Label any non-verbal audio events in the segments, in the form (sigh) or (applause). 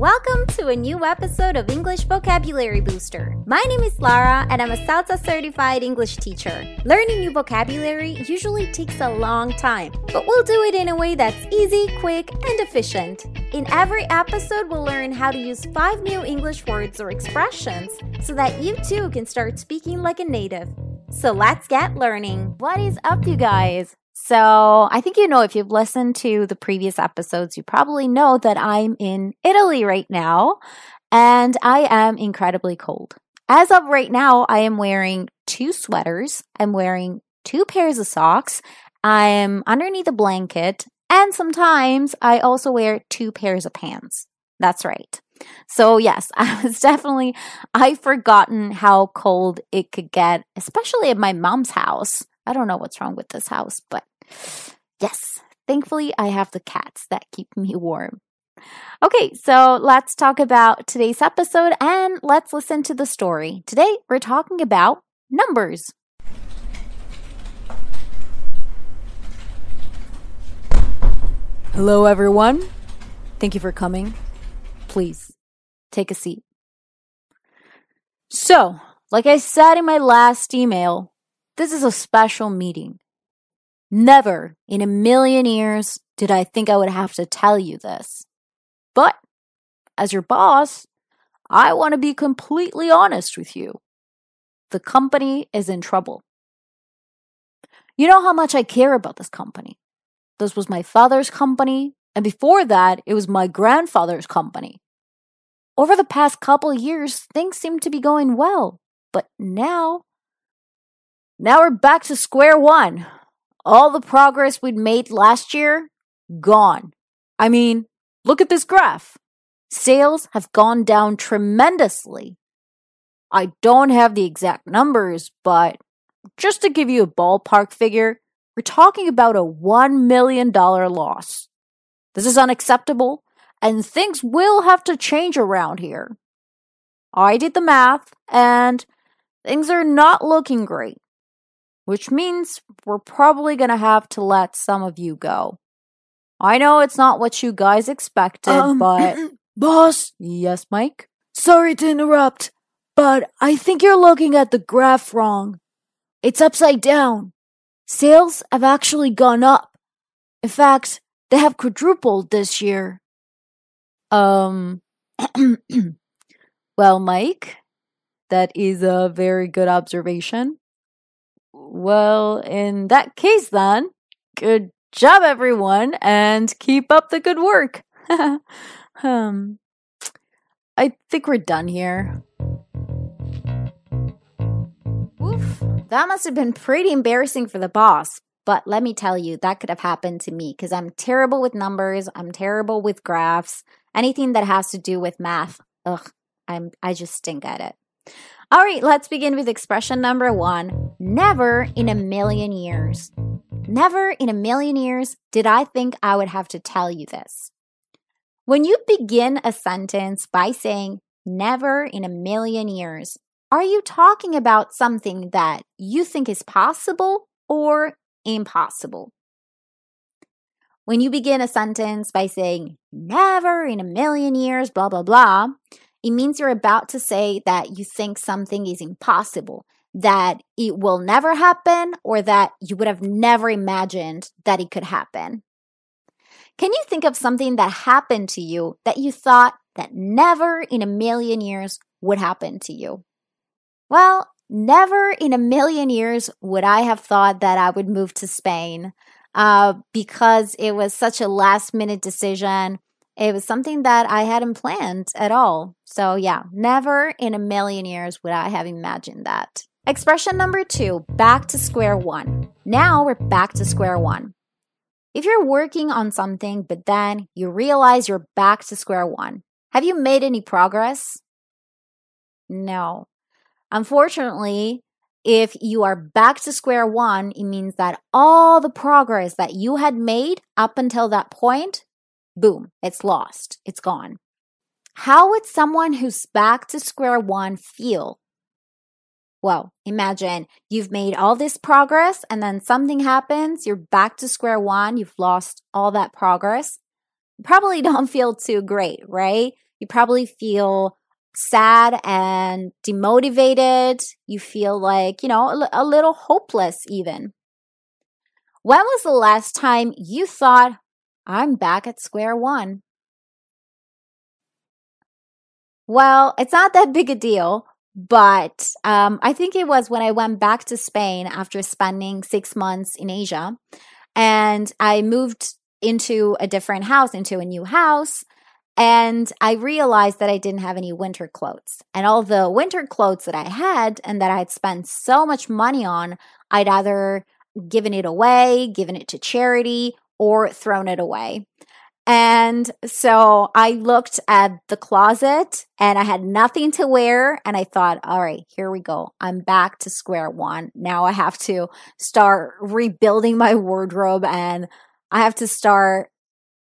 Welcome to a new episode of English Vocabulary Booster. My name is Lara and I'm a CELTA certified English teacher. Learning new vocabulary usually takes a long time, but we'll do it in a way that's easy, quick, and efficient. In every episode, we'll learn how to use five new English words or expressions so that you too can start speaking like a native. So let's get learning. What is up, you guys? So, I think you know if you've listened to the previous episodes, you probably know that I'm in Italy right now and I am incredibly cold. As of right now, I am wearing two sweaters, I'm wearing two pairs of socks, I'm underneath a blanket, and sometimes I also wear two pairs of pants. That's right. So, yes, (laughs) I was definitely, I've forgotten how cold it could get, especially at my mom's house. I don't know what's wrong with this house, but yes, thankfully I have the cats that keep me warm. Okay, so let's talk about today's episode and let's listen to the story. Today we're talking about numbers. Hello, everyone. Thank you for coming. Please take a seat. So, like I said in my last email, this is a special meeting. Never in a million years did I think I would have to tell you this. But as your boss, I want to be completely honest with you. The company is in trouble. You know how much I care about this company. This was my father's company, and before that, it was my grandfather's company. Over the past couple years, things seem to be going well, but now, now we're back to square one. All the progress we'd made last year, gone. I mean, look at this graph. Sales have gone down tremendously. I don't have the exact numbers, but just to give you a ballpark figure, we're talking about a $1 million loss. This is unacceptable, and things will have to change around here. I did the math, and things are not looking great, which means we're probably going to have to let some of you go. I know it's not what you guys expected, Um, but. (clears throat) Boss, yes, Mike? sorry to interrupt, but I think you're looking at the graph wrong. It's upside down. Sales have actually gone up. In fact, they have quadrupled this year. Um, (clears throat) well, Mike, that is a very good observation. Well, in that case, then, good job, everyone, and keep up the good work. (laughs) um, I think we're done here. Oof, that must have been pretty embarrassing for the boss. But let me tell you, that could have happened to me because I'm terrible with numbers. I'm terrible with graphs. Anything that has to do with math. Ugh, I'm I just stink at it. All right, let's begin with expression number one. Never in a million years. Never in a million years did I think I would have to tell you this. When you begin a sentence by saying never in a million years, are you talking about something that you think is possible or impossible? When you begin a sentence by saying never in a million years, blah, blah, blah, it means you're about to say that you think something is impossible, that it will never happen, or that you would have never imagined that it could happen. Can you think of something that happened to you that you thought that never in a million years would happen to you? Well, never in a million years would I have thought that I would move to Spain uh, because it was such a last minute decision. It was something that I hadn't planned at all. So, yeah, never in a million years would I have imagined that. Expression number two back to square one. Now we're back to square one. If you're working on something, but then you realize you're back to square one, have you made any progress? No. Unfortunately, if you are back to square one, it means that all the progress that you had made up until that point, boom, it's lost, it's gone. How would someone who's back to square one feel? Well, imagine you've made all this progress and then something happens, you're back to square one, you've lost all that progress. You probably (laughs) don't feel too great, right? You probably feel sad and demotivated. You feel like, you know, a, a little hopeless even. When was the last time you thought, I'm back at square one? Well, it's not that big a deal, but um, I think it was when I went back to Spain after spending six months in Asia. And I moved into a different house, into a new house. And I realized that I didn't have any winter clothes. And all the winter clothes that I had and that I had spent so much money on, I'd either given it away, given it to charity, or thrown it away. And so I looked at the closet and I had nothing to wear. And I thought, all right, here we go. I'm back to square one. Now I have to start rebuilding my wardrobe and I have to start.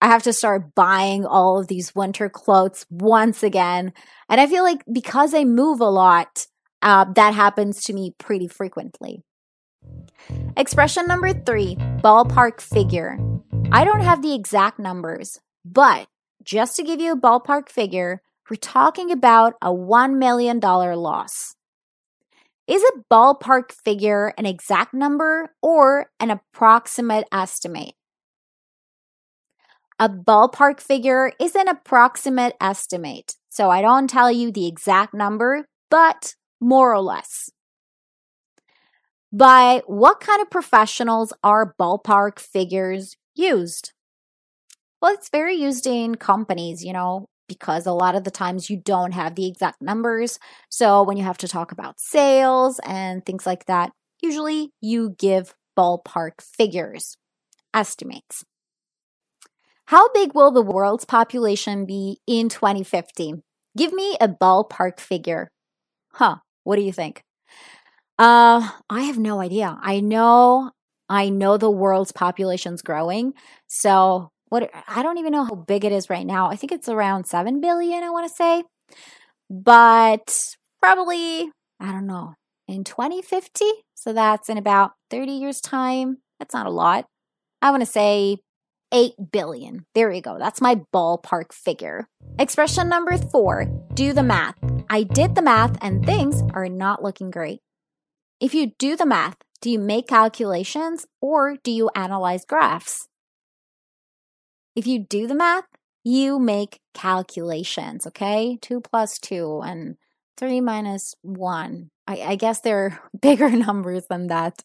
I have to start buying all of these winter clothes once again. And I feel like because I move a lot, uh, that happens to me pretty frequently. Expression number three ballpark figure. I don't have the exact numbers, but just to give you a ballpark figure, we're talking about a $1 million loss. Is a ballpark figure an exact number or an approximate estimate? A ballpark figure is an approximate estimate. So I don't tell you the exact number, but more or less by what kind of professionals are ballpark figures used? Well, it's very used in companies, you know, because a lot of the times you don't have the exact numbers. So when you have to talk about sales and things like that, usually you give ballpark figures, estimates. How big will the world's population be in 2050? Give me a ballpark figure. Huh, what do you think? Uh, I have no idea. I know, I know the world's population's growing. So what? I don't even know how big it is right now. I think it's around seven billion. I want to say, but probably I don't know in 2050. So that's in about 30 years' time. That's not a lot. I want to say 8 billion. There you go. That's my ballpark figure. Expression number four do the math. I did the math and things are not looking great. If you do the math, do you make calculations or do you analyze graphs? If you do the math, you make calculations, okay? Two plus two and three minus one. I, I guess they're (laughs) bigger numbers than that.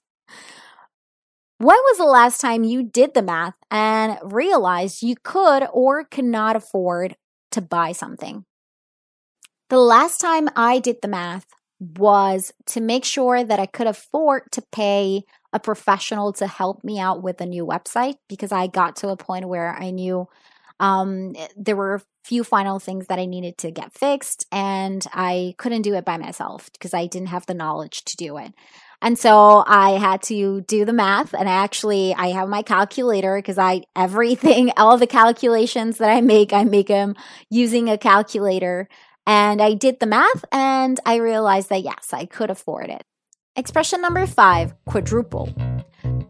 When was the last time you did the math and realized you could or could not afford to buy something? The last time I did the math was to make sure that I could afford to pay a professional to help me out with a new website because I got to a point where I knew um, there were a few final things that I needed to get fixed, and I couldn't do it by myself because I didn't have the knowledge to do it. And so I had to do the math and I actually I have my calculator because I everything (laughs) all the calculations that I make I make them using a calculator and I did the math and I realized that yes, I could afford it. Expression number five quadruple.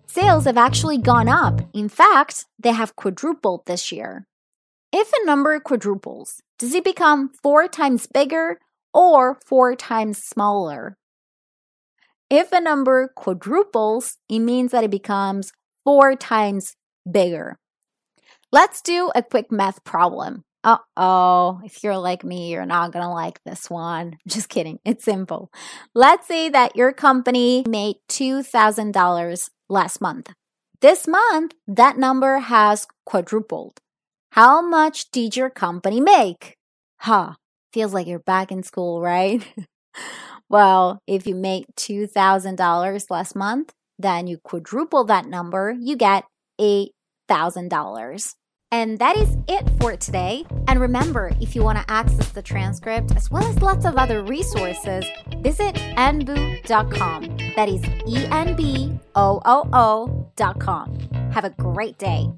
Sales have actually gone up. In fact, they have quadrupled this year. If a number quadruples, does it become four times bigger or four times smaller? If a number quadruples, it means that it becomes four times bigger. Let's do a quick math problem. Uh oh, if you're like me, you're not gonna like this one. (laughs) Just kidding, it's simple. Let's say that your company made $2,000 last month. This month, that number has quadrupled. How much did your company make? Huh, feels like you're back in school, right? (laughs) well, if you make $2,000 last month, then you quadruple that number, you get $8,000. And that is it for today. And remember, if you want to access the transcript as well as lots of other resources, visit enboo.com. That is E N B O O O.com. Have a great day.